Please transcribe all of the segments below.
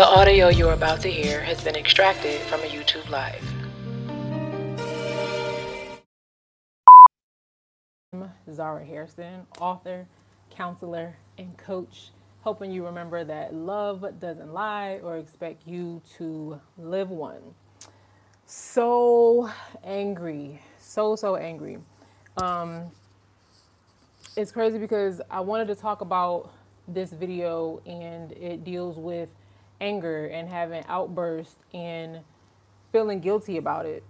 The audio you're about to hear has been extracted from a YouTube Live. Zara Hairston, author, counselor, and coach, helping you remember that love doesn't lie or expect you to live one. So angry, so, so angry. Um, it's crazy because I wanted to talk about this video and it deals with anger and having outbursts and feeling guilty about it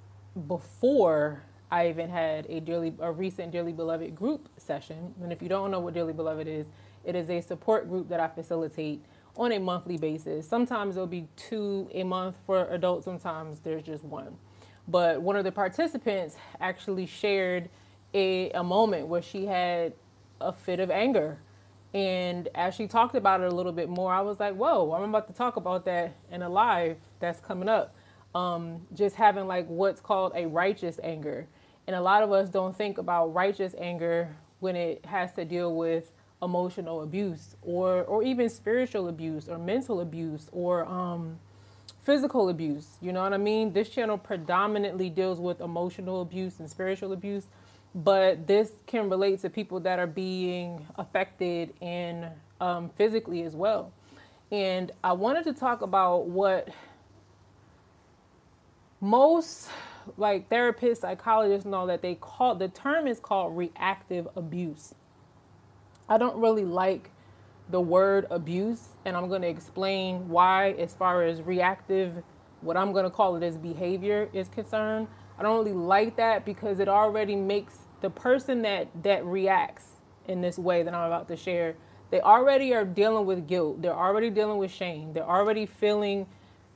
before I even had a dearly a recent dearly beloved group session. And if you don't know what dearly beloved is, it is a support group that I facilitate on a monthly basis. Sometimes there'll be two a month for adults, sometimes there's just one. But one of the participants actually shared a, a moment where she had a fit of anger. And as she talked about it a little bit more, I was like, whoa, I'm about to talk about that in a live that's coming up. Um, just having like what's called a righteous anger. And a lot of us don't think about righteous anger when it has to deal with emotional abuse or or even spiritual abuse or mental abuse or um, physical abuse. You know what I mean? This channel predominantly deals with emotional abuse and spiritual abuse, but this can relate to people that are being affected in um, physically as well. And I wanted to talk about what most like therapists, psychologists know that they call the term is called reactive abuse. I don't really like the word abuse, and I'm going to explain why, as far as reactive, what I'm going to call it as behavior is concerned. I don't really like that because it already makes the person that that reacts in this way that I'm about to share. They already are dealing with guilt. They're already dealing with shame. They're already feeling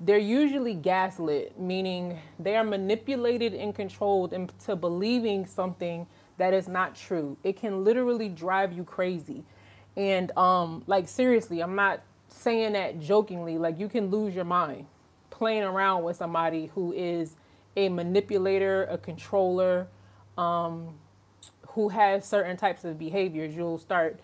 they're usually gaslit, meaning they are manipulated and controlled into believing something that is not true. It can literally drive you crazy. And um like seriously, I'm not saying that jokingly, like you can lose your mind playing around with somebody who is a manipulator, a controller, um, who has certain types of behaviors. You'll start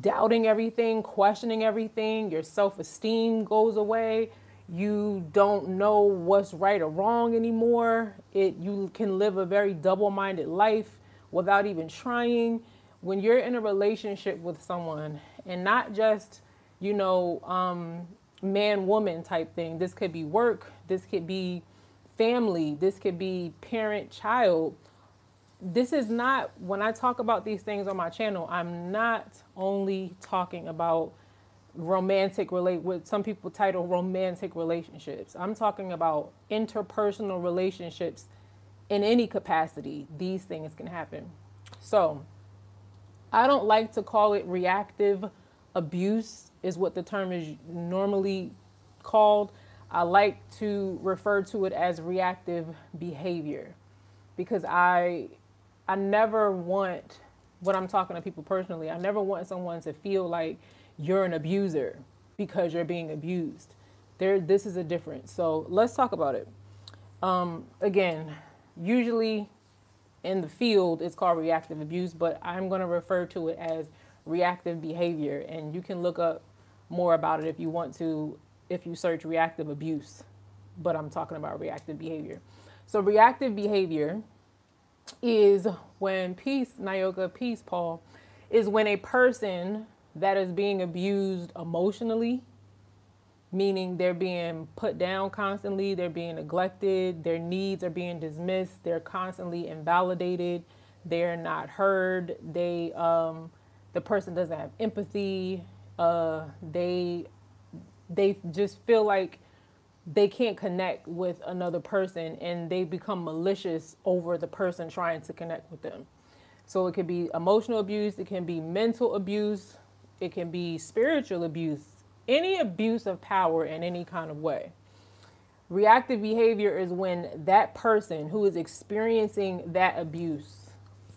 doubting everything, questioning everything, your self esteem goes away you don't know what's right or wrong anymore. It you can live a very double-minded life without even trying. When you're in a relationship with someone and not just, you know, um, man woman type thing. This could be work, this could be family, this could be parent child. This is not when I talk about these things on my channel, I'm not only talking about romantic relate what some people title romantic relationships. I'm talking about interpersonal relationships in any capacity. These things can happen. So, I don't like to call it reactive abuse is what the term is normally called. I like to refer to it as reactive behavior because I I never want when I'm talking to people personally, I never want someone to feel like you're an abuser because you're being abused. There, this is a difference. So let's talk about it. Um, again, usually in the field, it's called reactive abuse, but I'm to refer to it as reactive behavior. And you can look up more about it if you want to, if you search reactive abuse. But I'm talking about reactive behavior. So, reactive behavior is when peace, Nyoka, peace, Paul, is when a person that is being abused emotionally, meaning they're being put down constantly, they're being neglected, their needs are being dismissed, they're constantly invalidated, they're not heard, they um, the person doesn't have empathy, uh, they they just feel like they can't connect with another person and they become malicious over the person trying to connect with them. So it could be emotional abuse, it can be mental abuse, it can be spiritual abuse, any abuse of power in any kind of way. Reactive behavior is when that person who is experiencing that abuse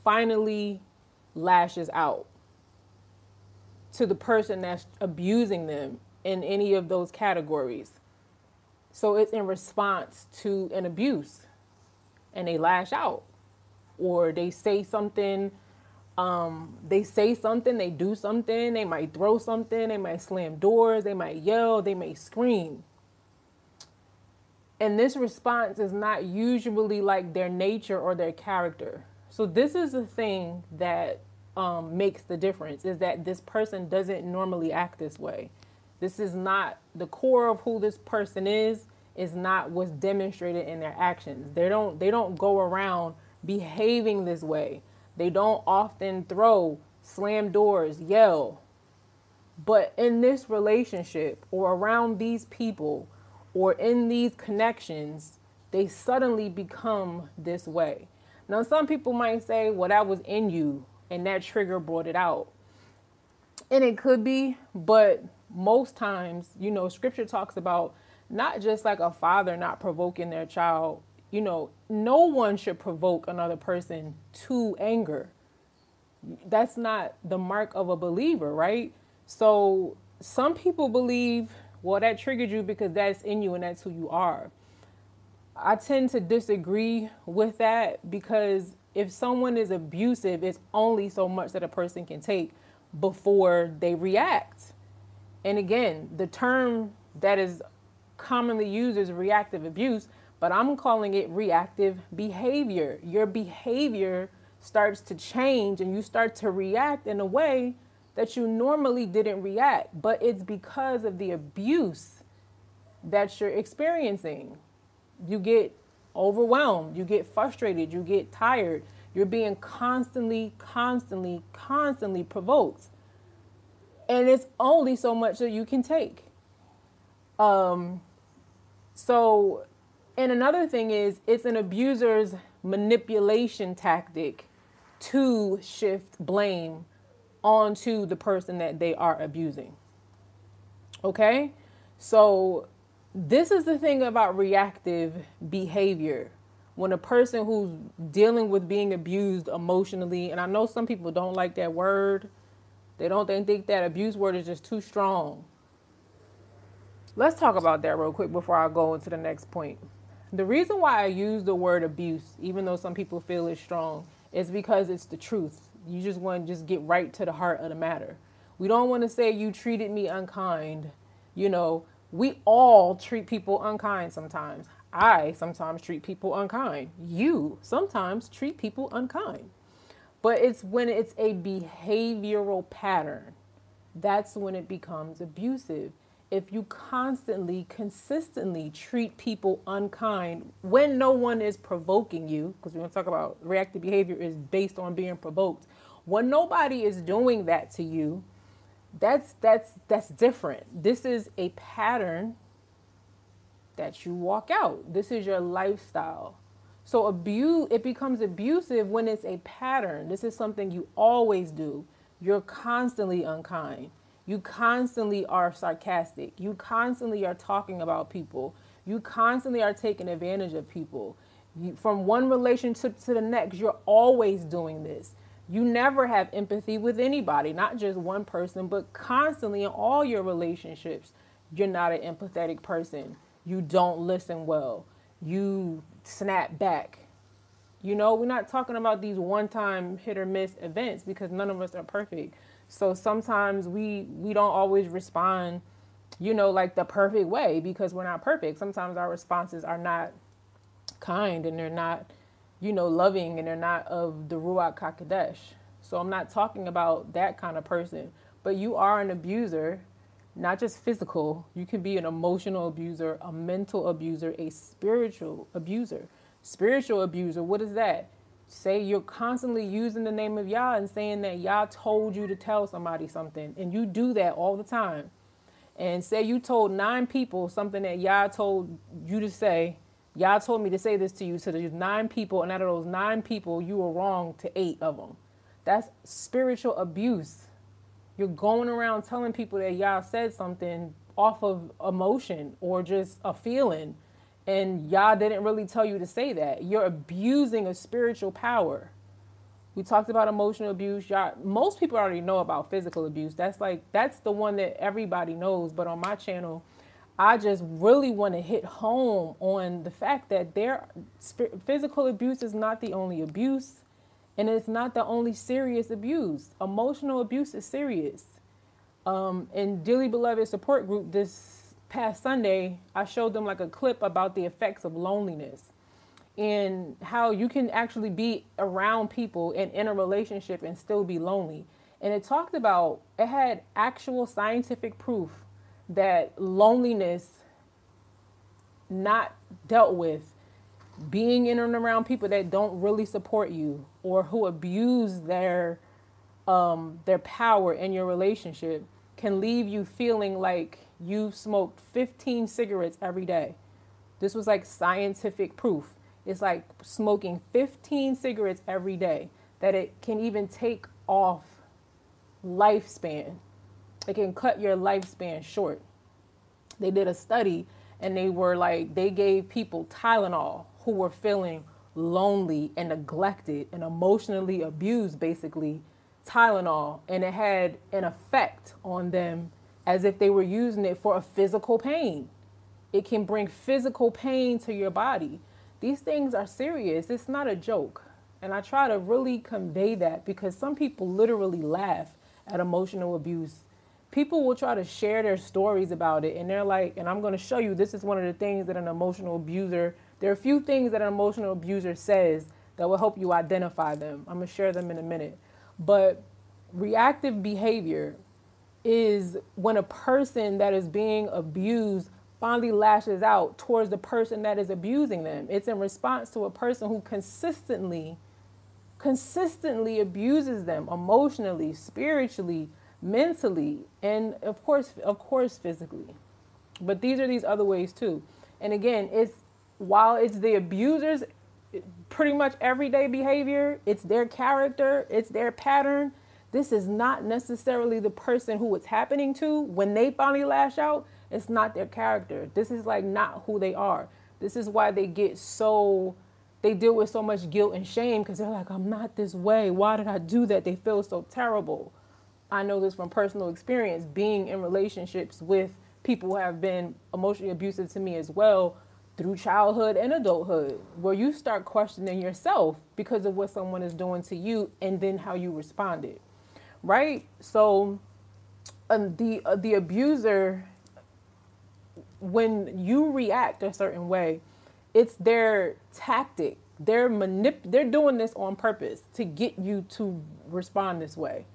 finally lashes out to the person that's abusing them in any of those categories. So it's in response to an abuse and they lash out or they say something Um, they say something, they do something, they might throw something, they might slam doors, they might yell, they may scream. And this response is not usually like their nature or their character. So this is the thing that um, makes the difference is that this person doesn't normally act this way. This is not the core of who this person is. Is not what's demonstrated in their actions. They don't. They don't go around behaving this way. They don't often throw, slam doors, yell. But in this relationship or around these people or in these connections, they suddenly become this way. Now, some people might say, well, that was in you and that trigger brought it out. And it could be, but most times, you know, scripture talks about not just like a father not provoking their child, you know, no one should provoke another person to anger. That's not the mark of a believer, right? So some people believe, well, that triggered you because that's in you and that's who you are. I tend to disagree with that because if someone is abusive, it's only so much that a person can take before they react. And again, the term that is commonly used is reactive abuse, but I'm calling it reactive behavior. Your behavior starts to change and you start to react in a way that you normally didn't react, but it's because of the abuse that you're experiencing. You get overwhelmed, you get frustrated, you get tired. You're being constantly, constantly, constantly provoked. And it's only so much that you can take. Um so and another thing is it's an abuser's manipulation tactic to shift blame onto the person that they are abusing. Okay? So this is the thing about reactive behavior. When a person who's dealing with being abused emotionally, and I know some people don't like that word, they don't they think that abuse word is just too strong. Let's talk about that real quick before I go into the next point. The reason why I use the word abuse, even though some people feel it's strong, is because it's the truth. You just want to just get right to the heart of the matter. We don't want to say you treated me unkind, you know, we all treat people unkind sometimes. I sometimes treat people unkind. You sometimes treat people unkind. But it's when it's a behavioral pattern, that's when it becomes abusive. If you constantly, consistently treat people unkind when no one is provoking you, because we're going to talk about reactive behavior is based on being provoked. When nobody is doing that to you, that's that's that's different. This is a pattern that you walk out. This is your lifestyle. So abuse it becomes abusive when it's a pattern. This is something you always do. You're constantly unkind. You constantly are sarcastic. You constantly are talking about people. You constantly are taking advantage of people. You, from one relationship to the next, you're always doing this. You never have empathy with anybody, not just one person, but constantly in all your relationships. You're not an empathetic person. You don't listen well. You snap back. You know, we're not talking about these one time hit or miss events because none of us are perfect. So sometimes we we don't always respond, you know, like the perfect way because we're not perfect. Sometimes our responses are not kind and they're not you know, loving and they're not of the Ruach HaKodesh. So I'm not talking about that kind of person, but you are an abuser, not just physical. You can be an emotional abuser, a mental abuser, a spiritual abuser. Spiritual abuser, what is that? Say you're constantly using the name of Yah and saying that Yah told you to tell somebody something, and you do that all the time. And say you told nine people something that Yah told you to say, Yah told me to say this to you to these nine people, and out of those nine people, you were wrong to eight of them. That's spiritual abuse. You're going around telling people that Yah said something off of emotion or just a feeling, and Yah didn't really tell you to say that. You're abusing a spiritual power. We talked about emotional abuse. Y'all, most people already know about physical abuse. That's like that's the one that everybody knows. But on my channel, I just really want to hit home on the fact that there physical abuse is not the only abuse And it's not the only serious abuse. Emotional abuse is serious. Um, in Dearly Beloved Support Group this past Sunday, I showed them like a clip about the effects of loneliness and how you can actually be around people and in a relationship and still be lonely. And it talked about, it had actual scientific proof that loneliness not dealt with, being in and around people that don't really support you or who abuse their um, their power in your relationship can leave you feeling like you've smoked 15 cigarettes every day. This was like scientific proof. It's like smoking 15 cigarettes every day that it can even take off lifespan. It can cut your lifespan short. They did a study and they were like, they gave people Tylenol who were feeling lonely and neglected and emotionally abused, basically, Tylenol. And it had an effect on them as if they were using it for a physical pain. It can bring physical pain to your body. These things are serious, it's not a joke. And I try to really convey that because some people literally laugh at emotional abuse. People will try to share their stories about it, and they're like, and I'm going to show you this is one of the things that an emotional abuser, there are a few things that an emotional abuser says that will help you identify them. I'm to share them in a minute. But reactive behavior is when a person that is being abused finally lashes out towards the person that is abusing them. It's in response to a person who consistently consistently abuses them emotionally, spiritually, mentally, and of course, of course, physically. But these are these other ways too. And again, it's while it's the abusers pretty much everyday behavior, it's their character, it's their pattern. This is not necessarily the person who it's happening to when they finally lash out. It's not their character. This is like not who they are. This is why they get so they deal with so much guilt and shame because they're like, I'm not this way. Why did I do that? They feel so terrible. I know this from personal experience, being in relationships with people who have been emotionally abusive to me as well through childhood and adulthood, where you start questioning yourself because of what someone is doing to you and then how you responded, right? So, um, the uh, the abuser, when you react a certain way, it's their tactic. They're manip- they're doing this on purpose to get you to respond this way.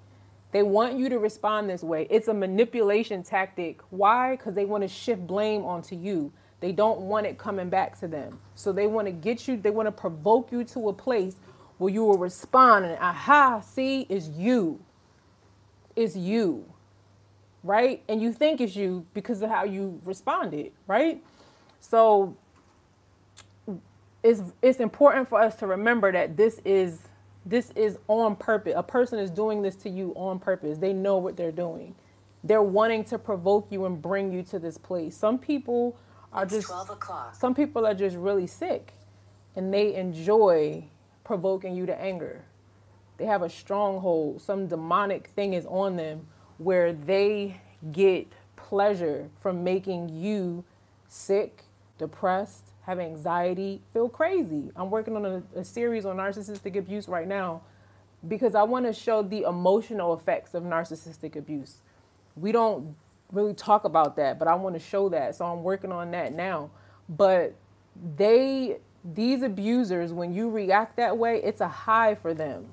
They want you to respond this way. It's a manipulation tactic. Why? Cuz they want to shift blame onto you. They don't want it coming back to them. So they want to get you, they want to provoke you to a place where you will respond and aha, see, it's you. It's you. Right? And you think it's you because of how you responded, right? So it's it's important for us to remember that this is this is on purpose. A person is doing this to you on purpose. They know what they're doing. They're wanting to provoke you and bring you to this place. Some people are it's just some people are just really sick and they enjoy provoking you to anger. They have a stronghold. Some demonic thing is on them where they get pleasure from making you sick, depressed, have anxiety, feel crazy. I'm working on a, a series on narcissistic abuse right now because I want to show the emotional effects of narcissistic abuse. We don't really talk about that, but I want to show that. So I'm working on that now. But they, these abusers, when you react that way, it's a high for them.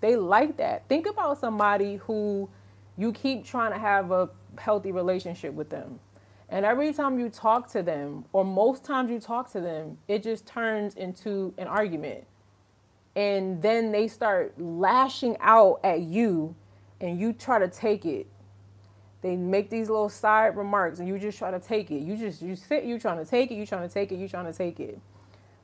They like that. Think about somebody who you keep trying to have a healthy relationship with them and every time you talk to them, or most times you talk to them, it just turns into an argument. And then they start lashing out at you, and you try to take it. They make these little side remarks, and you just try to take it. You just you sit, you trying to take it, you trying to take it, you trying to take it.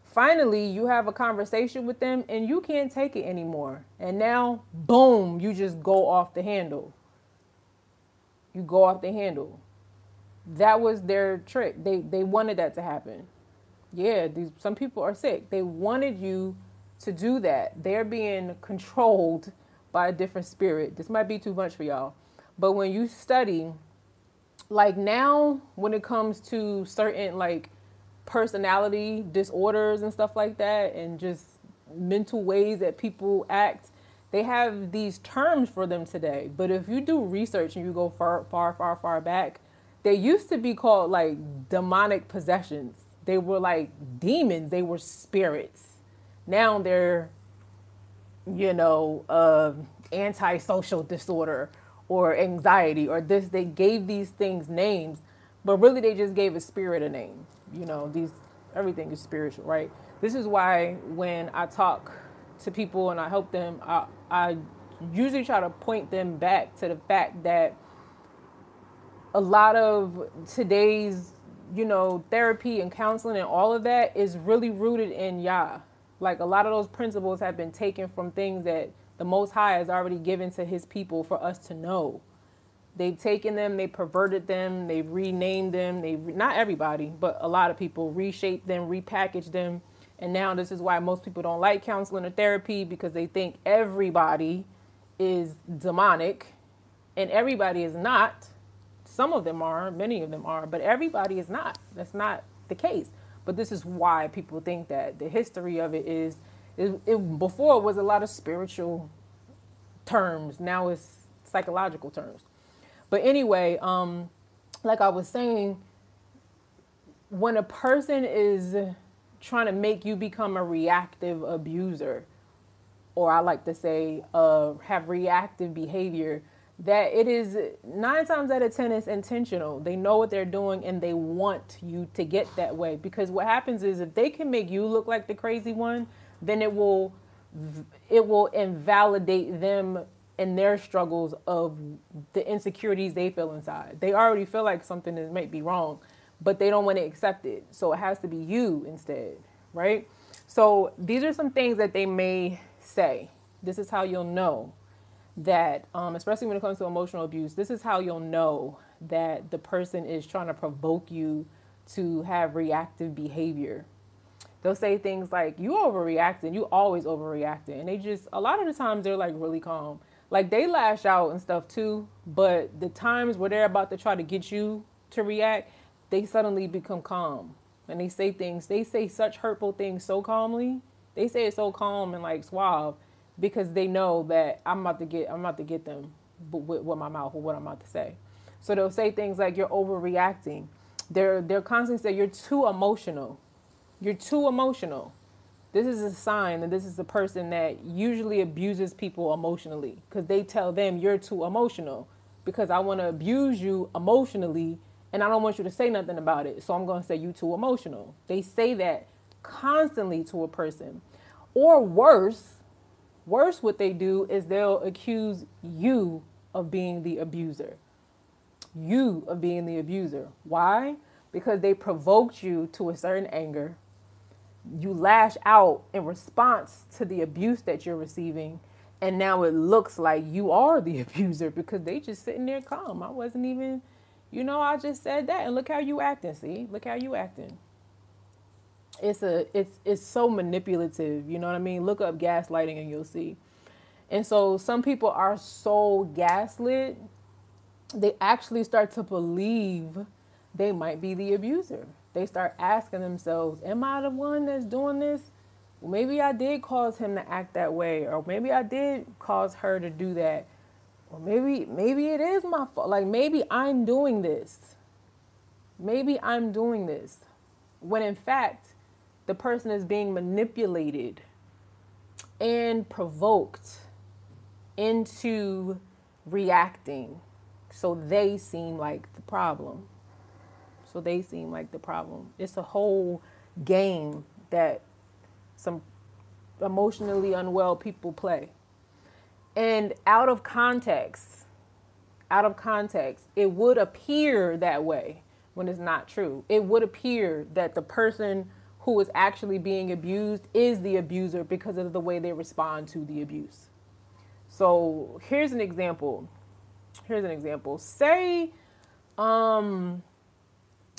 Finally, you have a conversation with them, and you can't take it anymore. And now, boom, you just go off the handle. You go off the handle that was their trick. They they wanted that to happen. Yeah, these some people are sick. They wanted you to do that. They're being controlled by a different spirit. This might be too much for y'all. But when you study like now when it comes to certain like personality disorders and stuff like that and just mental ways that people act, they have these terms for them today. But if you do research and you go far, far, far, far back, they used to be called like demonic possessions. They were like demons. They were spirits. Now they're, you know, uh, antisocial disorder or anxiety or this. They gave these things names, but really they just gave a spirit a name. You know, these everything is spiritual, right? This is why when I talk to people and I help them, I, I usually try to point them back to the fact that a lot of today's, you know, therapy and counseling and all of that is really rooted in Yah. Like a lot of those principles have been taken from things that the Most High has already given to His people for us to know. They've taken them, they perverted them, they renamed them. They not everybody, but a lot of people reshaped them, repackaged them, and now this is why most people don't like counseling or therapy because they think everybody is demonic, and everybody is not. Some of them are, many of them are, but everybody is not. That's not the case. But this is why people think that the history of it is, it, it before it was a lot of spiritual terms. Now it's psychological terms. But anyway, um, like I was saying, when a person is trying to make you become a reactive abuser, or I like to say, uh, have reactive behavior, that it is nine times out of ten is intentional. They know what they're doing and they want you to get that way. Because what happens is if they can make you look like the crazy one, then it will it will invalidate them in their struggles of the insecurities they feel inside. They already feel like something is might be wrong, but they don't want to accept it. So it has to be you instead, right? So these are some things that they may say. This is how you'll know that, um, especially when it comes to emotional abuse, this is how you'll know that the person is trying to provoke you to have reactive behavior. They'll say things like, You overreacting, you always overreacting. And they just, a lot of the times, they're like really calm. Like they lash out and stuff too, but the times where they're about to try to get you to react, they suddenly become calm. And they say things, they say such hurtful things so calmly. They say it so calm and like suave because they know that I'm about to get I'm about to get them with, with my mouth or what I'm about to say. So they'll say things like you're overreacting. They're they're constantly say you're too emotional. You're too emotional. This is a sign that this is a person that usually abuses people emotionally because they tell them you're too emotional because I want to abuse you emotionally and I don't want you to say nothing about it. So I'm going to say you too emotional. They say that constantly to a person. Or worse, Worse, what they do is they'll accuse you of being the abuser. You of being the abuser. Why? Because they provoked you to a certain anger. You lash out in response to the abuse that you're receiving. And now it looks like you are the abuser because they just sitting there calm. I wasn't even, you know, I just said that. And look how you acting. See, look how you acting it's a it's it's so manipulative you know what i mean look up gaslighting and you'll see and so some people are so gaslit they actually start to believe they might be the abuser they start asking themselves am i the one that's doing this? Maybe i did cause him to act that way or maybe i did cause her to do that. Or maybe maybe it is my fault. Like maybe i'm doing this. Maybe i'm doing this. When in fact the person is being manipulated and provoked into reacting. So they seem like the problem. So they seem like the problem. It's a whole game that some emotionally unwell people play. And out of context, out of context, it would appear that way when it's not true. It would appear that the person who is actually being abused is the abuser because of the way they respond to the abuse. So here's an example. Here's an example. Say um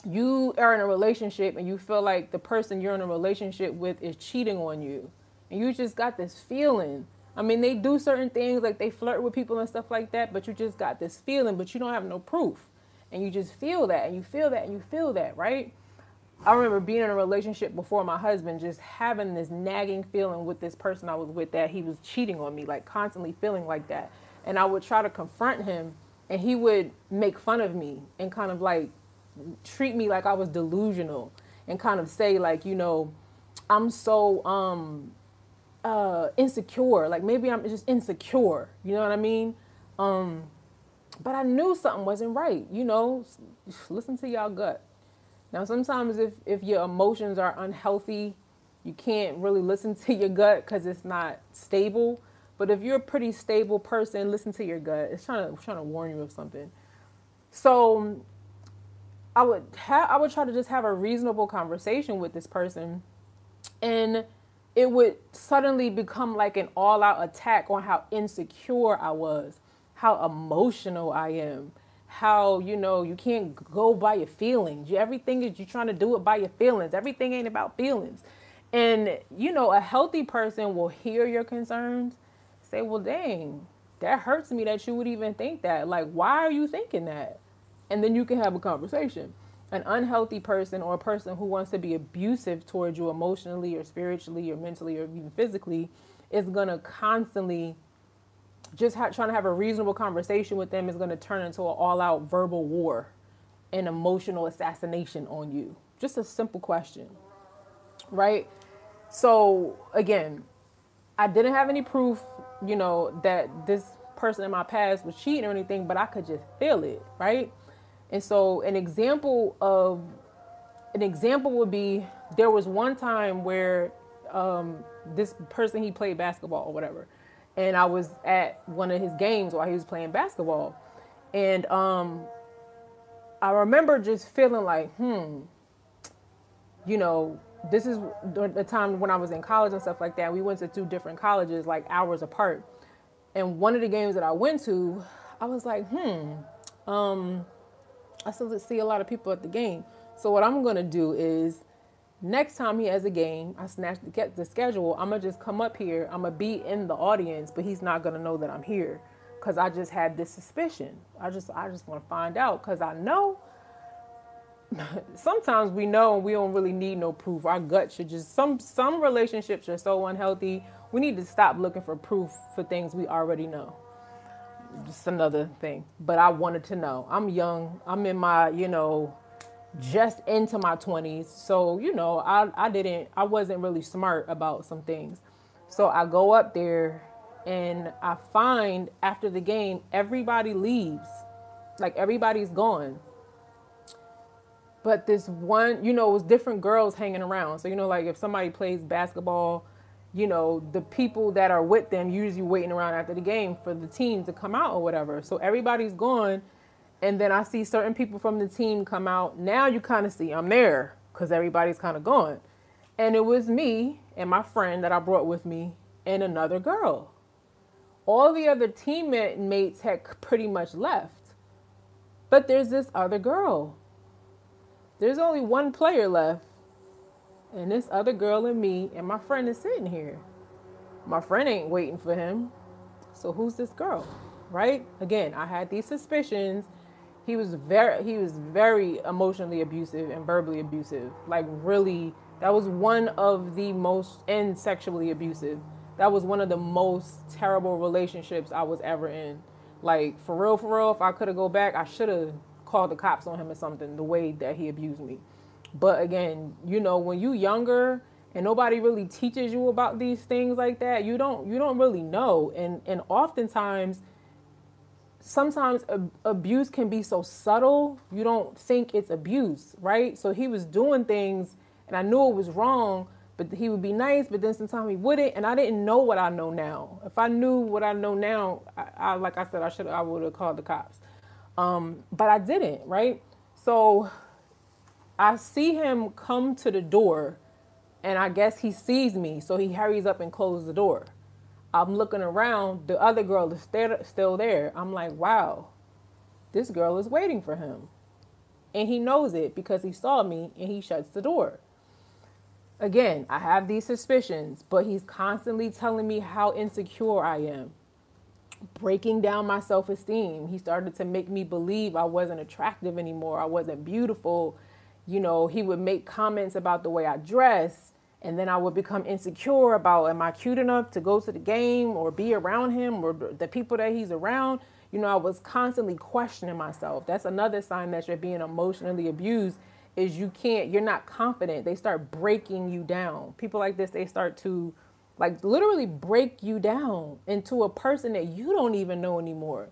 you are in a relationship and you feel like the person you're in a relationship with is cheating on you. And you just got this feeling. I mean, they do certain things like they flirt with people and stuff like that, but you just got this feeling, but you don't have no proof. And you just feel that and you feel that and you feel that, right? I remember being in a relationship before my husband, just having this nagging feeling with this person I was with that he was cheating on me, like constantly feeling like that. And I would try to confront him, and he would make fun of me and kind of like treat me like I was delusional and kind of say, like, you know, I'm so um, uh, insecure. Like maybe I'm just insecure. You know what I mean? Um, but I knew something wasn't right. You know, listen to y'all gut. Now, sometimes if, if your emotions are unhealthy, you can't really listen to your gut because it's not stable. But if you're a pretty stable person, listen to your gut. It's trying to trying to warn you of something. So I would have I would try to just have a reasonable conversation with this person, and it would suddenly become like an all out attack on how insecure I was, how emotional I am, how you know you can't go by your feelings. Everything is you're trying to do it by your feelings. Everything ain't about feelings. And you know, a healthy person will hear your concerns, say, "Well, dang, that hurts me that you would even think that. Like, why are you thinking that?" And then you can have a conversation. An unhealthy person or a person who wants to be abusive towards you emotionally or spiritually or mentally or even physically is going to constantly just ha- trying to have a reasonable conversation with them is going to turn into an all-out verbal war and emotional assassination on you. Just a simple question, right? So again, I didn't have any proof, you know, that this person in my past was cheating or anything, but I could just feel it, right? And so an example of an example would be there was one time where um, this person he played basketball or whatever and I was at one of his games while he was playing basketball. And um, I remember just feeling like, hmm, you know, this is the time when I was in college and stuff like that. We went to two different colleges, like hours apart. And one of the games that I went to, I was like, hmm, um, I still see a lot of people at the game. So what I'm gonna do is Next time he has a game, I snatch the, the schedule. I'm gonna just come up here. I'm gonna be in the audience, but he's not gonna know that I'm here because I just had this suspicion. I just I just want to find out because I know. Sometimes we know and we don't really need no proof. Our gut should just some some relationships are so unhealthy. We need to stop looking for proof for things we already know. Just another thing. But I wanted to know. I'm young. I'm in my you know just into my 20s. So, you know, I, I didn't, I wasn't really smart about some things. So I go up there and I find after the game, everybody leaves. Like everybody's gone. But this one, you know, it was different girls hanging around. So, you know, like if somebody plays basketball, you know, the people that are with them usually waiting around after the game for the team to come out or whatever. So everybody's gone and then I see certain people from the team come out. Now you kind of see I'm there because everybody's kind of gone. And it was me and my friend that I brought with me and another girl. All the other teammates had pretty much left. But there's this other girl. There's only one player left. And this other girl and me and my friend is sitting here. My friend ain't waiting for him. So who's this girl? Right? Again, I had these suspicions he was very he was very emotionally abusive and verbally abusive like really that was one of the most and sexually abusive that was one of the most terrible relationships i was ever in like for real for real if i could have go back i should have called the cops on him or something the way that he abused me but again you know when you younger and nobody really teaches you about these things like that you don't you don't really know. And and oftentimes sometimes ab- abuse can be so subtle you don't think it's abuse right? So he was doing things and i knew it was wrong but he would be nice but then sometimes he wouldn't. And i didn't know what i know now. If i knew what i know now i, I like i said i should i would have called the cops. Um, but i didn't right? So i see him come to the door and i guess he sees me so he hurries up and closes the door I'm looking around, the other girl is still there. I'm like, wow, this girl is waiting for him. And he knows it because he saw me and he shuts the door. Again, I have these suspicions, but he's constantly telling me how insecure I am, breaking down my self esteem. He started to make me believe I wasn't attractive anymore, I wasn't beautiful. You know, he would make comments about the way I dress. And then I would become insecure about am I cute enough to go to the game or be around him or the people that he's around. You know, I was constantly questioning myself. That's another sign that you're being emotionally abused is you can't, you're not confident. They start breaking you down. People like this, they start to like literally break you down into a person that you don't even know anymore.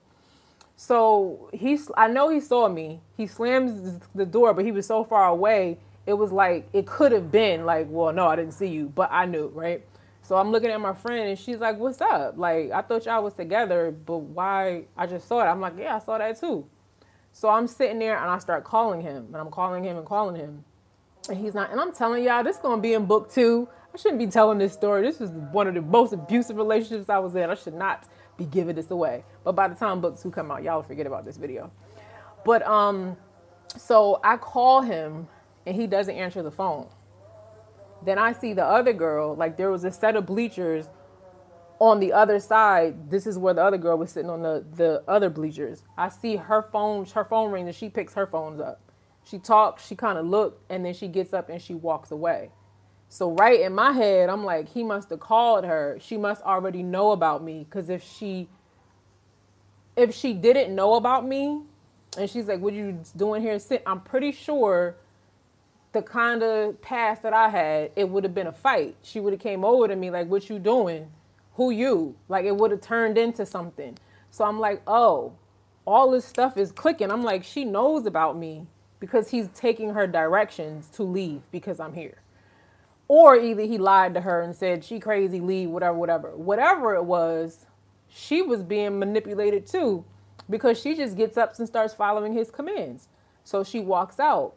So he's, I know he saw me. He slams the door, but he was so far away. It was like, it could have been like, well, no, I didn't see you, but I knew, right? So I'm looking at my friend and she's like, what's up? Like, I thought y'all was together, but why? I just saw it. I'm like, yeah, I saw that too. So I'm sitting there and I start calling him and I'm calling him and calling him. And he's not, and I'm telling y'all, this gonna be in book two. I shouldn't be telling this story. This is one of the most abusive relationships I was in. I should not be giving this away. But by the time book two come out, y'all forget about this video. But um, so I call him and he doesn't answer the phone. Then I see the other girl, like there was a set of bleachers on the other side. This is where the other girl was sitting on the, the other bleachers. I see her phone, her phone rings and she picks her phones up. She talks, she kind of looked, and then she gets up and she walks away. So right in my head, I'm like, he must have called her. She must already know about me. Cause if she if she didn't know about me and she's like, What you doing here? I'm pretty sure the kind of past that I had, it would have been a fight. She would have came over to me like, What you doing? Who you? Like it would have turned into something. So I'm like, oh, all this stuff is clicking. I'm like, she knows about me because he's taking her directions to leave because I'm here or either he lied to her and said she crazy leave whatever whatever. Whatever it was she was being manipulated too because she just gets up and starts following his commands. So she walks out.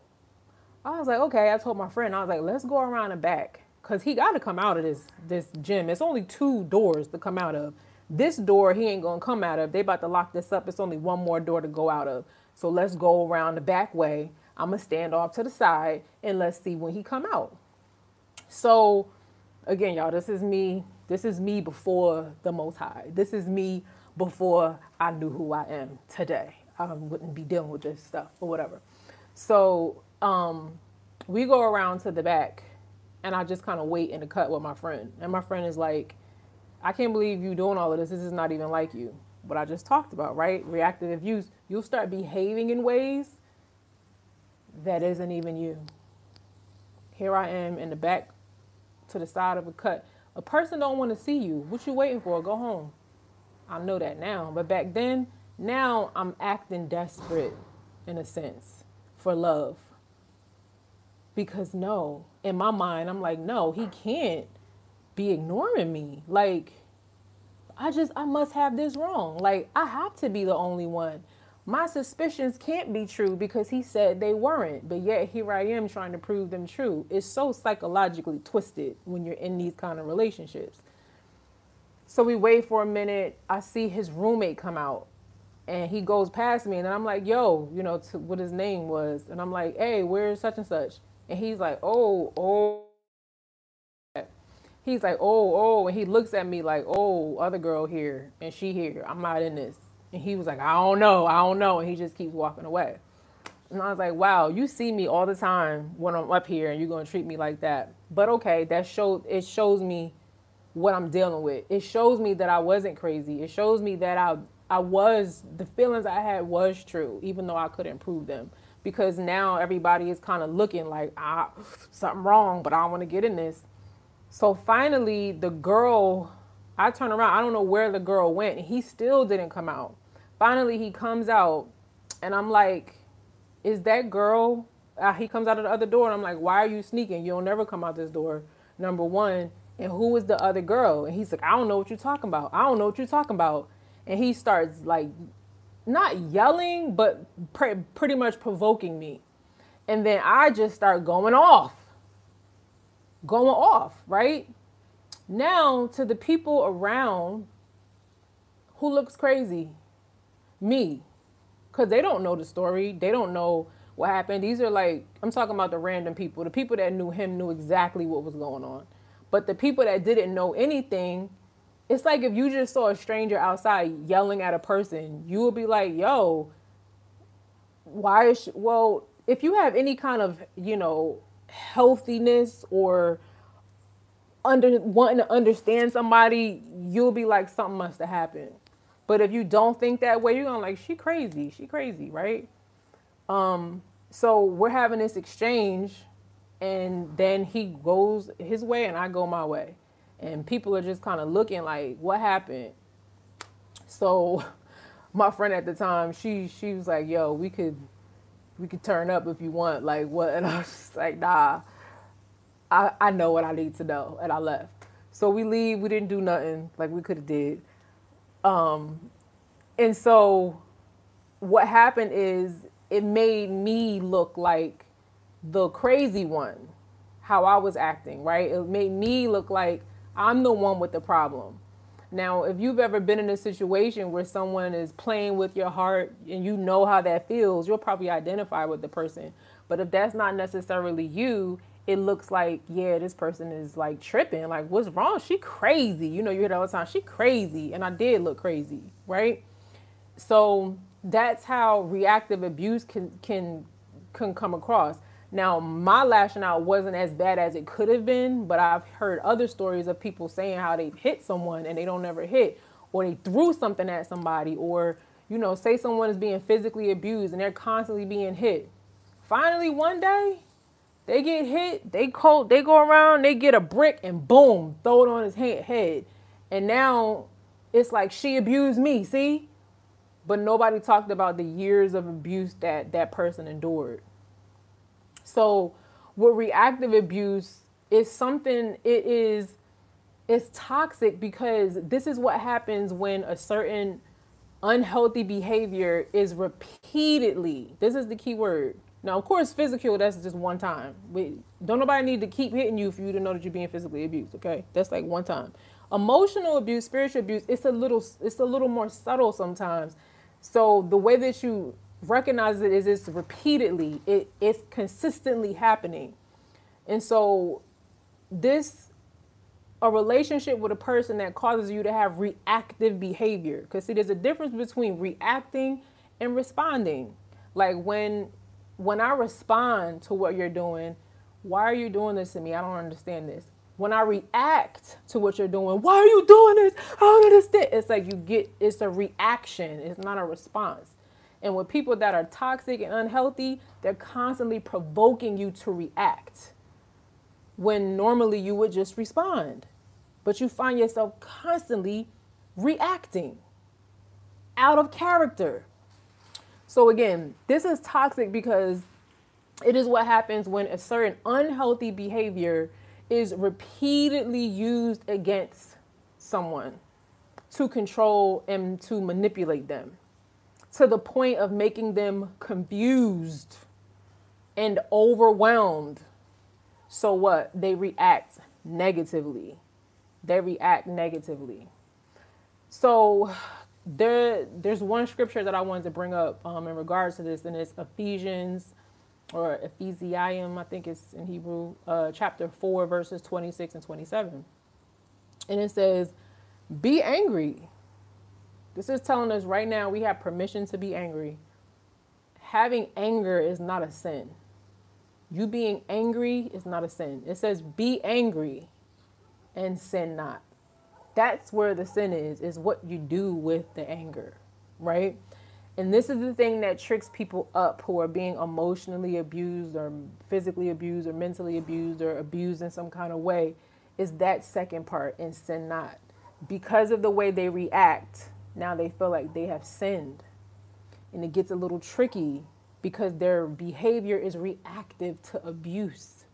I was like okay i told my friend i was like let's go around the back. Because he got to come out of this this gym. It's only two doors to come out of. This door he ain't gonna come out of. They about to lock this up. It's only one more door to go out of. So let's go around the back way. I'm gonna stand off to the side and let's see when he come out so again, y'all, this is me. This is me before the Most High. This is me before I knew who I am today. I wouldn't be dealing with this stuff or whatever. So um, we go around to the back, and I just kind of wait in the cut with my friend. And my friend is like, "I can't believe you doing all of this. This is not even like you." What I just talked about, right? Reactive abuse. You'll start behaving in ways that isn't even you. Here I am in the back to the side of a cut. A person don't want to see you. What you waiting for? Go home. I know that now. But back then, now I'm acting desperate in a sense for love. Because no, in my mind, I'm like, no, he can't be ignoring me. Like, I just, I must have this wrong. Like, I have to be the only one my suspicions can't be true because he said they weren't, but yet here I am trying to prove them true. It's so psychologically twisted when you're in these kind of relationships. So we wait for a minute. I see his roommate come out and he goes past me and I'm like, yo, you know, what his name was. And I'm like, hey, where's such and such? And he's like, oh, oh. He's like, oh, oh. And he looks at me like, oh, other girl here and she here. I'm not in this. And he was like, I don't know, I don't know. And he just keeps walking away. And I was like, wow, you see me all the time when I'm up here and you're gonna treat me like that. But okay, that shows it shows me what I'm dealing with. It shows me that I wasn't crazy. It shows me that I I was the feelings I had was true, even though I couldn't prove them. Because now everybody is kind of looking like ah something wrong, but I don't want to get in this. So finally the girl I turn around. I don't know where the girl went. He still didn't come out. Finally, he comes out, and I'm like, "Is that girl?" Uh, he comes out of the other door, and I'm like, "Why are you sneaking? You'll never come out this door." Number one, and who is the other girl? And he's like, "I don't know what you're talking about. I don't know what you're talking about." And he starts like, not yelling, but pre- pretty much provoking me. And then I just start going off, going off, right? Now, to the people around who looks crazy, me, because they don't know the story, they don't know what happened. These are like, I'm talking about the random people. The people that knew him knew exactly what was going on. But the people that didn't know anything, it's like if you just saw a stranger outside yelling at a person, you would be like, yo, why is she, well, if you have any kind of, you know, healthiness or under wanting to understand somebody, you'll be like something must have happened. But if you don't think that way, you're gonna like she crazy, she crazy, right? Um, so we're having this exchange, and then he goes his way and I go my way, and people are just kind of looking like, what happened? So, my friend at the time, she she was like, yo, we could we could turn up if you want, like what? And I was like, nah I, I know what I need to know, and I left. So we leave. We didn't do nothing like we could have did. Um, and so what happened is it made me look like the crazy one, how I was acting, right? It made me look like I'm the one with the problem. Now, if you've ever been in a situation where someone is playing with your heart and you know how that feels, you'll probably identify with the person. But if that's not necessarily you, it looks like, yeah, this person is like tripping. Like, what's wrong? She crazy. You know, you hear that all the time. She crazy. And I did look crazy, right? So that's how reactive abuse can can can come across. Now, my lashing out wasn't as bad as it could have been, but I've heard other stories of people saying how they hit someone and they don't ever hit, or they threw something at somebody, or you know, say someone is being physically abused and they're constantly being hit. Finally, one day, they get hit, they cold, they go around, they get a brick and boom, throw it on his head. And now it's like she abused me, see? But nobody talked about the years of abuse that that person endured. So with reactive abuse, it's something it is it's toxic because this is what happens when a certain unhealthy behavior is repeatedly this is the key word now, of course, physical, that's just one time. We, don't nobody need to keep hitting you for you to know that you're being physically abused, okay? That's like one time. Emotional abuse, spiritual abuse, it's a little it's a little more subtle sometimes. So the way that you recognize it is it's repeatedly, it, it's consistently happening. And so this a relationship with a person that causes you to have reactive behavior. Because see, there's a difference between reacting and responding. Like when when I respond to what you're doing, why are you doing this to me? I don't understand this. When I react to what you're doing, why are you doing this? I don't understand. It's like you get, it's a reaction, it's not a response. And with people that are toxic and unhealthy, they're constantly provoking you to react when normally you would just respond. But you find yourself constantly reacting out of character so again, this is toxic because it is what happens when a certain unhealthy behavior is repeatedly used against someone to control and to manipulate them to the point of making them confused and overwhelmed. So what? They react negatively. They react negatively. So there there's one scripture that I wanted to bring up um, in regards to this, and it's Ephesians or Ephesium, I think it's in Hebrew, uh, chapter 4, verses 26 and 27. And it says, Be angry. This is telling us right now we have permission to be angry. Having anger is not a sin. You being angry is not a sin. It says, Be angry and sin not that's where the sin is is what you do with the anger right? And this is the thing that tricks people up who are being emotionally abused or physically abused or mentally abused or abused in some kind of way is that second part and sin not. Because of the way they react now they feel like they have sinned. And it gets a little tricky because their behavior is reactive to abuse.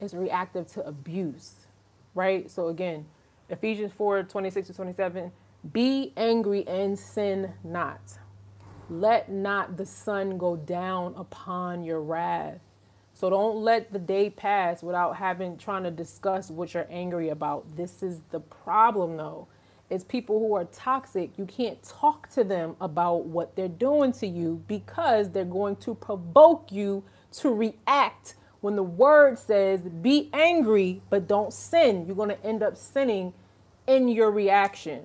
It's reactive to abuse right so again Ephesians 4 26 to 27. Be angry and sin not. Let not the sun go down upon your wrath. So don't let the day pass without having trying to discuss what you're angry about. This is the problem though. It's people who are toxic. You can't talk to them about what they're doing to you because they're going to provoke you to react when the word says be angry but don't sin, you're going to end up sinning in your reaction.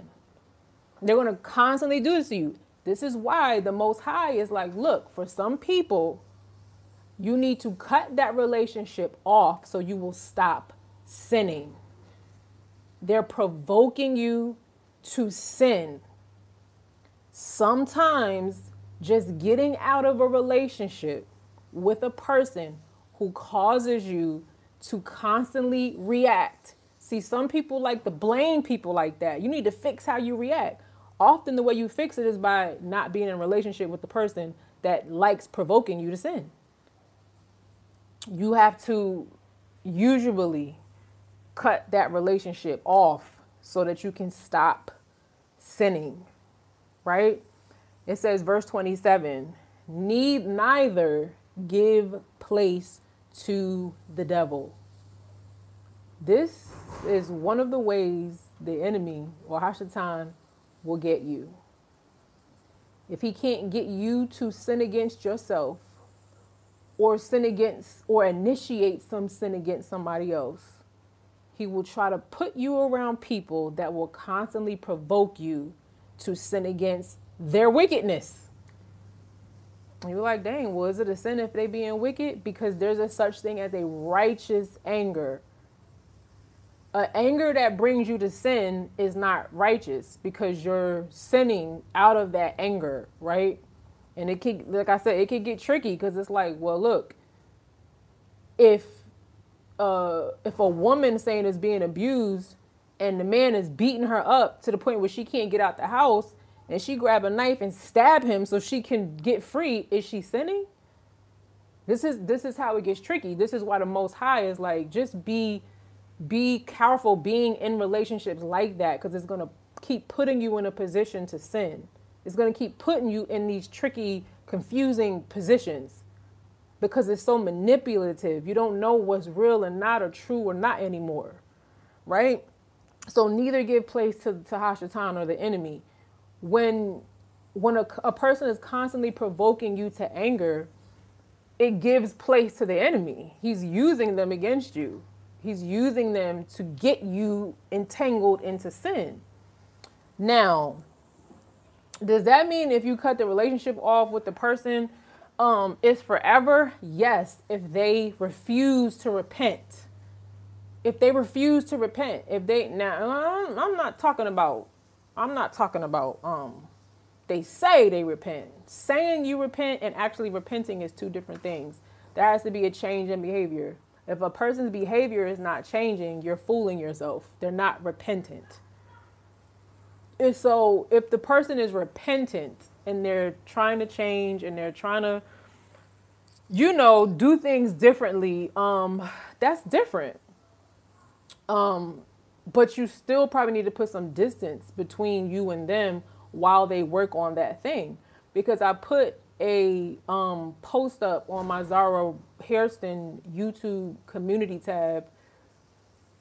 They're going to constantly do this to you. This is why the Most High is like, look, for some people, you need to cut that relationship off so you will stop sinning. They're provoking you to sin. Sometimes just getting out of a relationship with a person who causes you to constantly react. See, some people like to blame people like that. You need to fix how you react. Often, the way you fix it is by not being in a relationship with the person that likes provoking you to sin. You have to usually cut that relationship off so that you can stop sinning, right? It says, verse 27 need neither give place to the devil. This is one of the ways the enemy or Hashatan will get you. If he can't get you to sin against yourself or sin against or initiate some sin against somebody else, he will try to put you around people that will constantly provoke you to sin against their wickedness. You're like, dang, well, is it a sin if they being wicked? Because there's a such thing as a righteous anger. An anger that brings you to sin is not righteous because you're sinning out of that anger, right? And it could, like I said, it could get tricky because it's like, well, look, if uh, if a woman saying is being abused and the man is beating her up to the point where she can't get out the house, and she grab a knife and stab him so she can get free, is she sinning? This is this is how it gets tricky. This is why the most high is like just be be careful being in relationships like that because it's going to keep putting you in a position to sin. It's going to keep putting you in these tricky, confusing positions because it's so manipulative. You don't know what's real and not or true or not anymore. Right? So neither give place to, to Hashatan or the enemy when when a, a person is constantly provoking you to anger, it gives place to the enemy. He's using them against you. He's using them to get you entangled into sin. Now, does that mean if you cut the relationship off with the person, um, it's forever? Yes, if they refuse to repent. If they refuse to repent, if they now, I'm not talking about I'm not talking about um they say they repent. Saying you repent and actually repenting is two different things. There has to be a change in behavior. If a person's behavior is not changing, you're fooling yourself. They're not repentant. And so if the person is repentant and they're trying to change and they're trying to you know do things differently, um that's different. Um but you still probably need to put some distance between you and them while they work on that thing. Because i put a um, post up on my zara hairston youtube community tab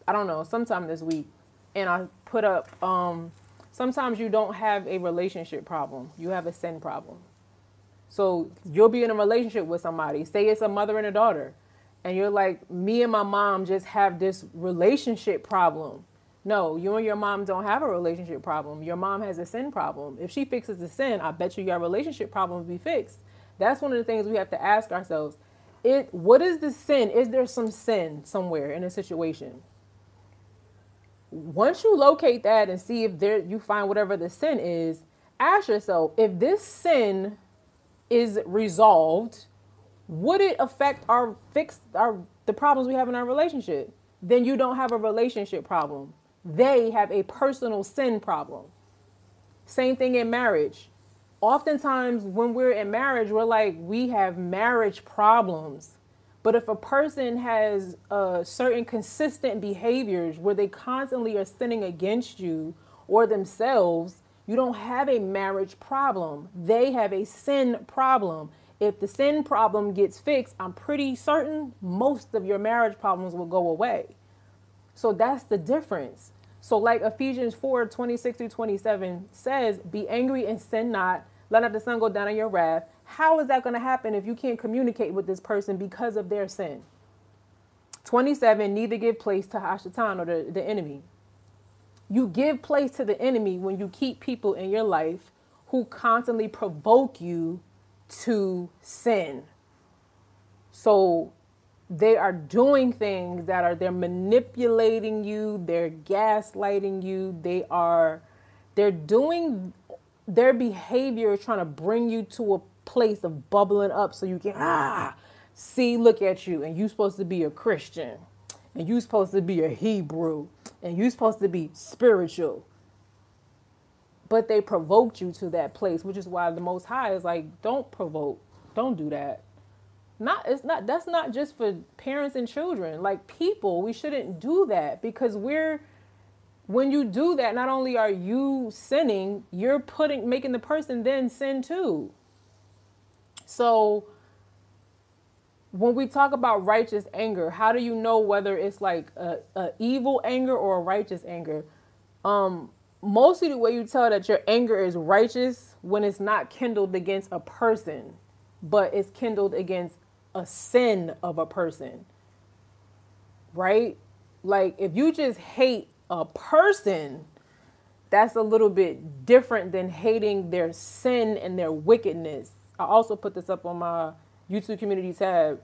i don't know sometime this week and i put up um, sometimes you don't have a relationship problem you have a sin problem. So you'll be in a relationship with somebody say it's a mother and a daughter and you're like me and my mom just have this relationship problem no, you and your mom don't have a relationship problem. Your mom has a sin problem. If she fixes the sin, I bet you your relationship problem will be fixed. That's one of the things we have to ask ourselves. It what is the sin? Is there some sin somewhere in a situation? Once you locate that and see if there you find whatever the sin is, ask yourself if this sin is resolved, would it affect our fix our the problems we have in our relationship? Then you don't have a relationship problem they have a personal sin problem. Same thing in marriage. Oftentimes, when we're in marriage, we're like, we have marriage problems. But if a person has uh, certain consistent behaviors where they constantly are sinning against you or themselves, you don't have a marriage problem. They have a sin problem. If the sin problem gets fixed, I'm pretty certain most of your marriage problems will go away. So that's the difference. So, like Ephesians 4 26 through 27 says, Be angry and sin not, let not the sun go down on your wrath. How is that going to happen if you can't communicate with this person because of their sin? 27, neither give place to Hashatan or the, the enemy. You give place to the enemy when you keep people in your life who constantly provoke you to sin. So they are doing things that are they're manipulating you, they're gaslighting you, they are they're doing their behavior trying to bring you to a place of bubbling up so you can ah see look at you and you're supposed to be a Christian and you're supposed to be a Hebrew and you're supposed to be spiritual. But they provoked you to that place, which is why the most high is like, don't provoke. Don't do that not it's not that's not just for parents and children. Like people we shouldn't do that because we're when you do that not only are you sinning you're putting making the person then sin too. So when we talk about righteous anger how do you know whether it's like a, a evil anger or a righteous anger? Um mostly the way you tell that your anger is righteous when it's not kindled against a person but it's kindled against a sin of a person, right? Like if you just hate a person, that's a little bit different than hating their sin and their wickedness. I also put this up on my YouTube community tab.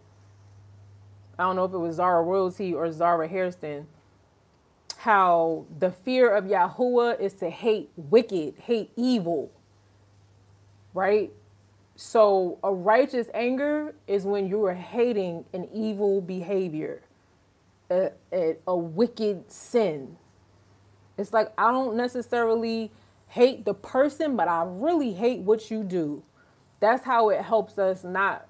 I don't know if it was Zara Royalty or Zara Hairston. How the fear of Yahuwah is to hate wicked, hate evil, right? So, a righteous anger is when you are hating an evil behavior, a, a, a, wicked sin. It's like, I don't necessarily hate the person, but I really hate what you do. That's how it helps us not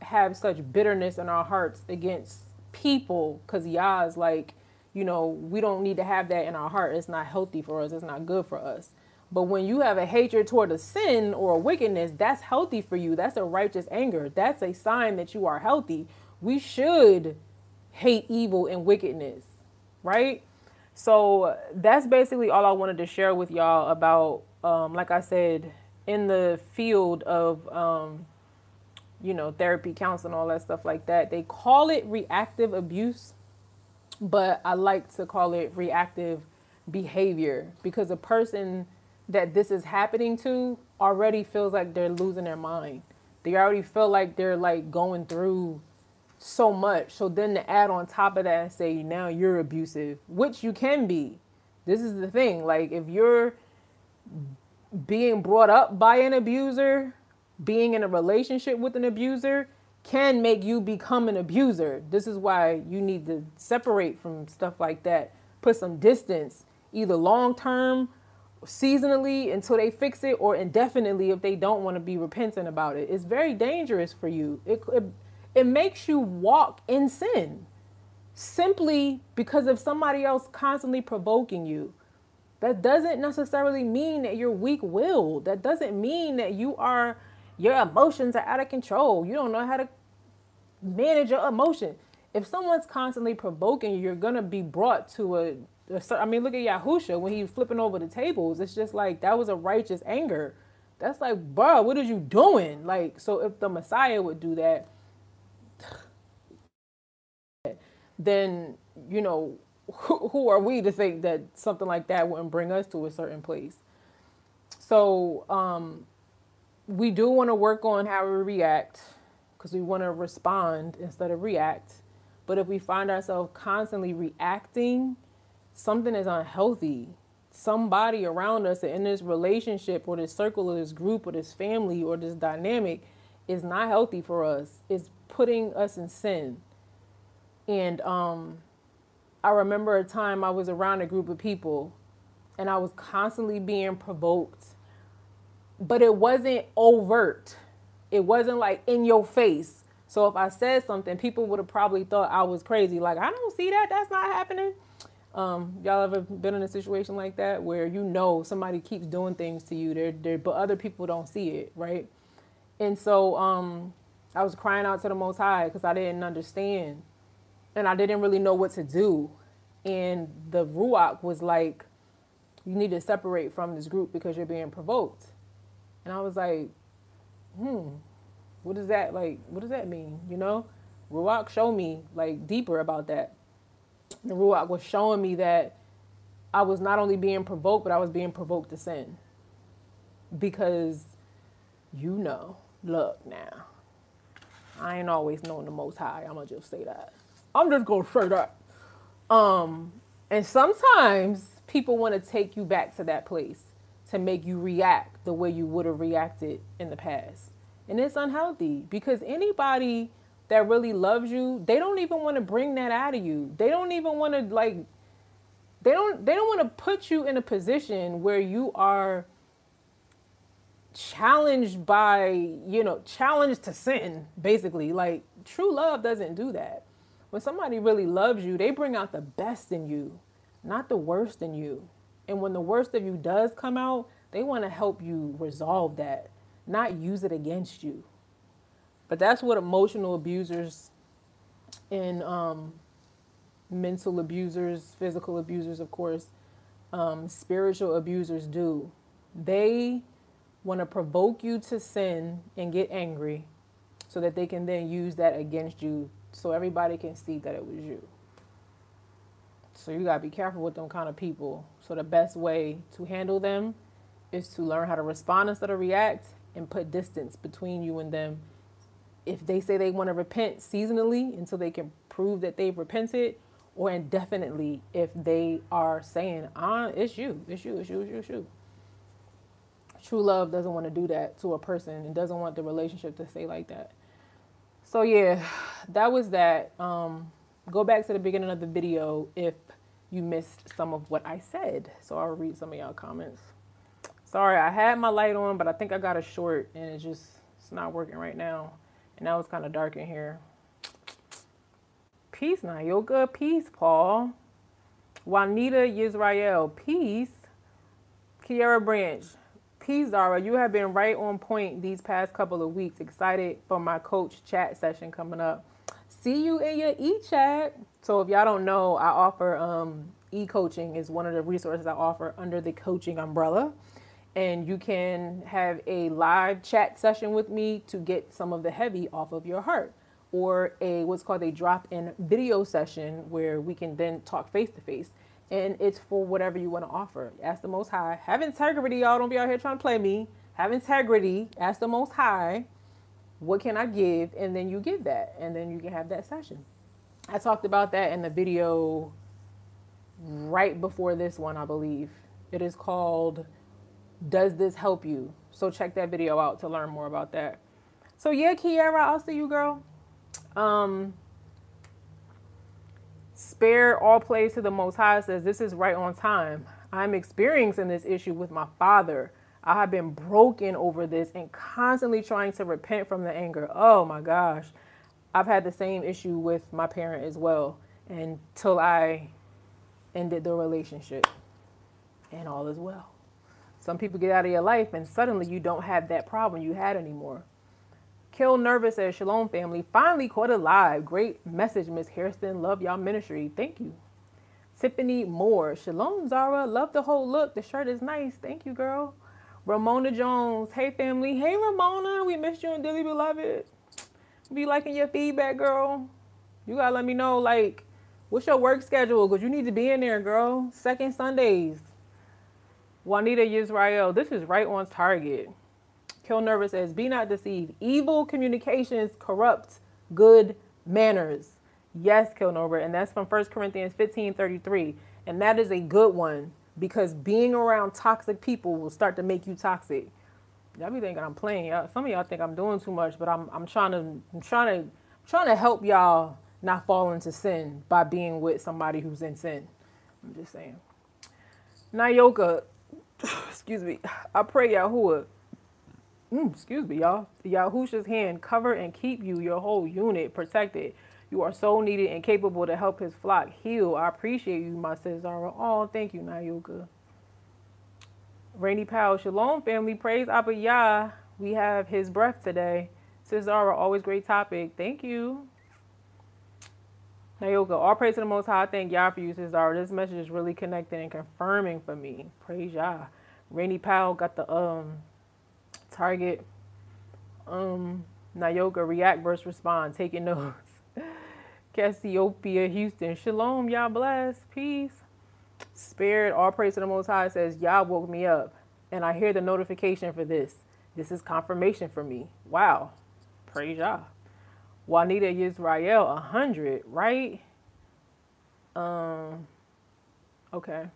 have such bitterness in our hearts against people because Yah is like, you know, we don't need to have that in our heart. It's not healthy for us, it's not good for us. But when you have a hatred toward a sin or a wickedness, that's healthy for you. That's a righteous anger. That's a sign that you are healthy. We should hate evil and wickedness, right? So that's basically all I wanted to share with y'all about, um, like I said, in the field of, um, you know, therapy, counseling, all that stuff like that. They call it reactive abuse, but I like to call it reactive behavior because a person that this is happening to already feels like they're losing their mind. They already feel like they're like going through so much. So then to add on top of that and say now you're abusive, which you can be. This is the thing. Like if you're being brought up by an abuser, being in a relationship with an abuser can make you become an abuser. This is why you need to separate from stuff like that. Put some distance, either long term seasonally until they fix it or indefinitely if they don't want to be repentant about it. It's very dangerous for you. It, it, it makes you walk in sin simply because of somebody else constantly provoking you. That doesn't necessarily mean that you're weak willed. That doesn't mean that you are, your emotions are out of control. You don't know how to manage your emotion. If someone's constantly provoking you, you're going to be brought to a I mean, look at Yahusha when he's flipping over the tables. It's just like that was a righteous anger. That's like, bro, what are you doing? Like, so if the Messiah would do that, then you know, who, who are we to think that something like that wouldn't bring us to a certain place? So, um, we do want to work on how we react because we want to respond instead of react. But if we find ourselves constantly reacting something is unhealthy. Somebody around us in this relationship or this circle or this group or this family or this dynamic is not healthy for us. It's putting us in sin. And um, I remember a time I was around a group of people and I was constantly being provoked, but it wasn't overt. It wasn't like in your face. So if I said something, people would have probably thought I was crazy. Like, I don't see that. That's not happening. Um, y'all ever been in a situation like that where you know somebody keeps doing things to you, they're, they're, but other people don't see it, right? And so um, I was crying out to the Most High because I didn't understand, and I didn't really know what to do. And the ruach was like, "You need to separate from this group because you're being provoked." And I was like, "Hmm, what does that like? What does that mean?" You know, ruach show me like deeper about that the Ruach was showing me that I was not only being provoked, but I was being provoked to sin. because you know, look now, I ain't always known the most high. I'm gonna just say that. I'm just gonna say that. Um, and sometimes people want to take you back to that place to make you react the way you would have reacted in the past. And it's unhealthy because anybody that really loves you, they don't even want to bring that out of you. They don't even want to like they don't they don't want to put you in a position where you are challenged by, you know, challenged to sin, basically. Like true love doesn't do that. When somebody really loves you, they bring out the best in you, not the worst in you. And when the worst of you does come out, they want to help you resolve that, not use it against you. But that's what emotional abusers and um, mental abusers, physical abusers, of course, um, spiritual abusers do. They want to provoke you to sin and get angry so that they can then use that against you so everybody can see that it was you. So you got to be careful with them kind of people. So the best way to handle them is to learn how to respond instead of react and put distance between you and them. If they say they want to repent seasonally until they can prove that they've repented, or indefinitely if they are saying, ah, it's you, it's you, it's you, it's you, it's you. True love doesn't want to do that to a person and doesn't want the relationship to stay like that. So yeah, that was that. Um, go back to the beginning of the video if you missed some of what I said. So I'll read some of y'all comments. Sorry, I had my light on, but I think I got a short and it's just it's not working right now. And now it's kind of dark in here. Peace, Nayoka. Peace, Paul. Juanita Yisrael. Peace. Kiara Branch. Peace, Zara. You have been right on point these past couple of weeks. Excited for my coach chat session coming up. See you in your e-chat. So if y'all don't know, I offer um, e-coaching is one of the resources I offer under the coaching umbrella and you can have a live chat session with me to get some of the heavy off of your heart. Or a what's called a drop-in video session where we can then talk face to face and it's for whatever you want to offer. Ask the most high. Have integrity y'all. Don't be out here trying to play me. Have integrity. Ask the most high what can i give? And then you give that. And then you can have that session. I talked about that in the video right before this one i believe. It is called does this help you? So check that video out to learn more about that. So yeah, Kiara, I'll see you, girl. Um, spare all praise to the Most High says this is right on time. I'm experiencing this issue with my father. I have been broken over this and constantly trying to repent from the anger. Oh my gosh. I've had the same issue with my parent as well until I ended the relationship. And all is well. Some people get out of your life and suddenly you don't have that problem you had anymore. Kill Nervous as Shalom family finally caught it live. Great message, Miss Hairston. Love y'all ministry. Thank you. Tiffany Moore. Shalom, Zara. Love the whole look. The shirt is nice. Thank you, girl. Ramona Jones. Hey, family. Hey, Ramona. We missed you and Dearly Beloved. Be liking your feedback, girl. You gotta let me know, like, what's your work schedule? Because you need to be in there, girl. Second Sundays. Juanita Yisrael, this is right on target. Kill Nervous says, Be not deceived. Evil communications corrupt good manners. Yes, Kill Norbert. And that's from 1 Corinthians 15 33. And that is a good one because being around toxic people will start to make you toxic. Y'all be thinking I'm playing. Y'all, some of y'all think I'm doing too much, but I'm I'm trying to I'm trying to I'm trying to help y'all not fall into sin by being with somebody who's in sin. I'm just saying. Nayoka, excuse me, I pray Yahuwah, mm, excuse me, y'all, Yahusha's hand cover and keep you, your whole unit protected. You are so needed and capable to help his flock heal. I appreciate you, my Cesara. Oh, thank you, Nayoka. Rainy Powell, Shalom family, praise Abba Yah. We have his breath today. Cesara, always great topic. Thank you. Nayoka, all praise to the Most High. Thank Yah for you, Cesar. This message is really connecting and confirming for me. Praise Yah. Rainy Powell got the um target. Um, Nayoka, react versus respond. Taking notes. Cassiopeia, Houston. Shalom, y'all bless. Peace. Spirit, all praise to the Most High says, Y'all woke me up. and I hear the notification for this. This is confirmation for me. Wow. Praise y'all. Juanita Yisrael, 100, right? Um, okay.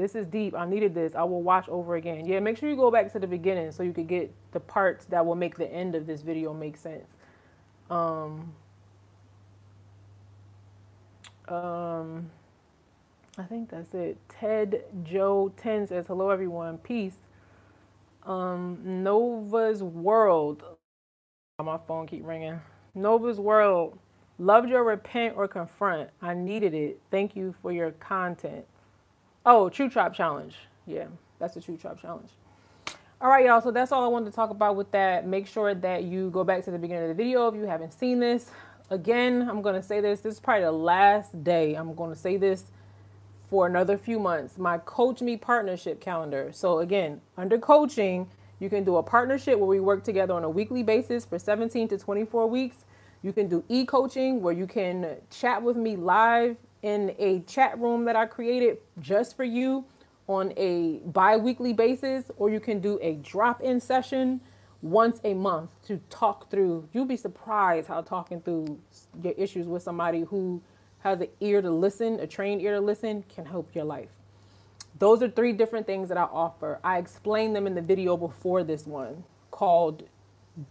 This is deep. I needed this. I will watch over again. Yeah, make sure you go back to the beginning so you could get the parts that will make the end of this video make sense. Um, um, I think that's it. Ted Joe 10 says, Hello, everyone. Peace. Um, Nova's World. My phone keep ringing. Nova's World. Loved your repent or confront. I needed it. Thank you for your content. Oh, True Trap Challenge. Yeah, that's the True Trap Challenge. All right, y'all. So that's all I wanted to talk about with that. Make sure that you go back to the beginning of the video if you haven't seen this. Again, I'm going to say this. This is probably the last day I'm going to say this for another few months. My Coach Me partnership calendar. So, again, under coaching, you can do a partnership where we work together on a weekly basis for 17 to 24 weeks. You can do e coaching where you can chat with me live in a chat room that I created just for you on a bi weekly basis, or you can do a drop in session once a month to talk through. You'll be surprised how talking through your issues with somebody who has an ear to listen, a trained ear to listen, can help your life. Those are three different things that I offer. I explained them in the video before this one called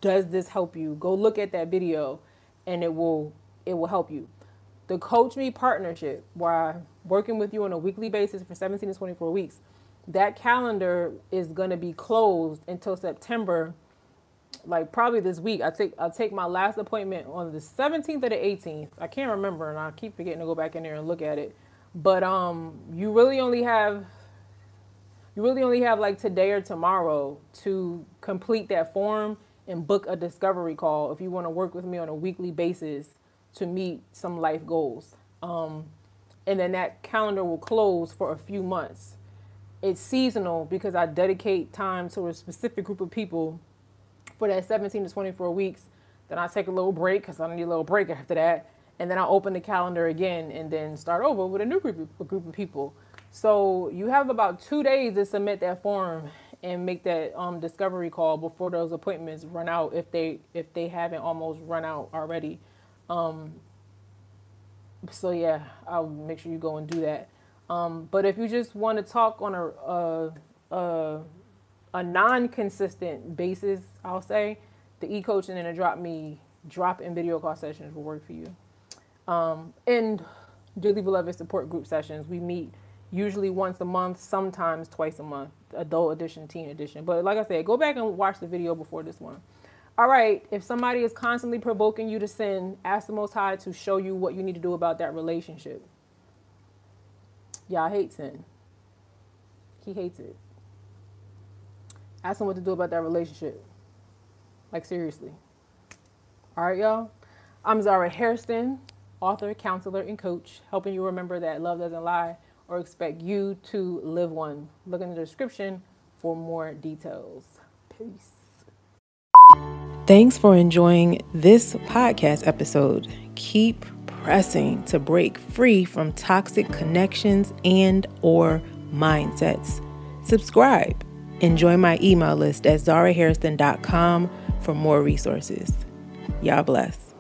Does This Help You? Go look at that video and it will it will help you the Coach Me partnership, where I'm working with you on a weekly basis for 17 to 24 weeks, that calendar is going to be closed until September, like probably this week. I take I'll take my last appointment on the 17th or the 18th. I can't remember, and I keep forgetting to go back in there and look at it. But um, you really only have you really only have like today or tomorrow to complete that form and book a discovery call if you want to work with me on a weekly basis to meet some life goals. Um, and then that calendar will close for a few months. It's seasonal because I dedicate time to a specific group of people for that 17 to 24 weeks. Then I take a little break because I need a little break after that. And then I open the calendar again and then start over with a new group of, group of people. So you have about two days to submit that form and make that um, discovery call before those appointments run out if they if they haven't almost run out already. Um, so yeah, I'll make sure you go and do that. Um, but if you just want to talk on a a, a, a non-consistent basis, I'll say the e-coaching and the drop me drop in video call sessions will work for you. Um, and dearly beloved support group sessions, we meet usually once a month, sometimes twice a month, adult edition, teen edition. But like I said, go back and watch the video before this one. All right, if somebody is constantly provoking you to sin, ask the Most High to show you what you need to do about that relationship. Y'all hate sin. He hates it. Ask him what to do about that relationship. Like, seriously. All right, y'all. I'm Zara Hairston, author, counselor, and coach, helping you remember that love doesn't lie or expect you to live one. Look in the description for more details. Peace. Thanks for enjoying this podcast episode. Keep pressing to break free from toxic connections and or mindsets. Subscribe and join my email list at zarahairston.com for more resources. Y'all bless.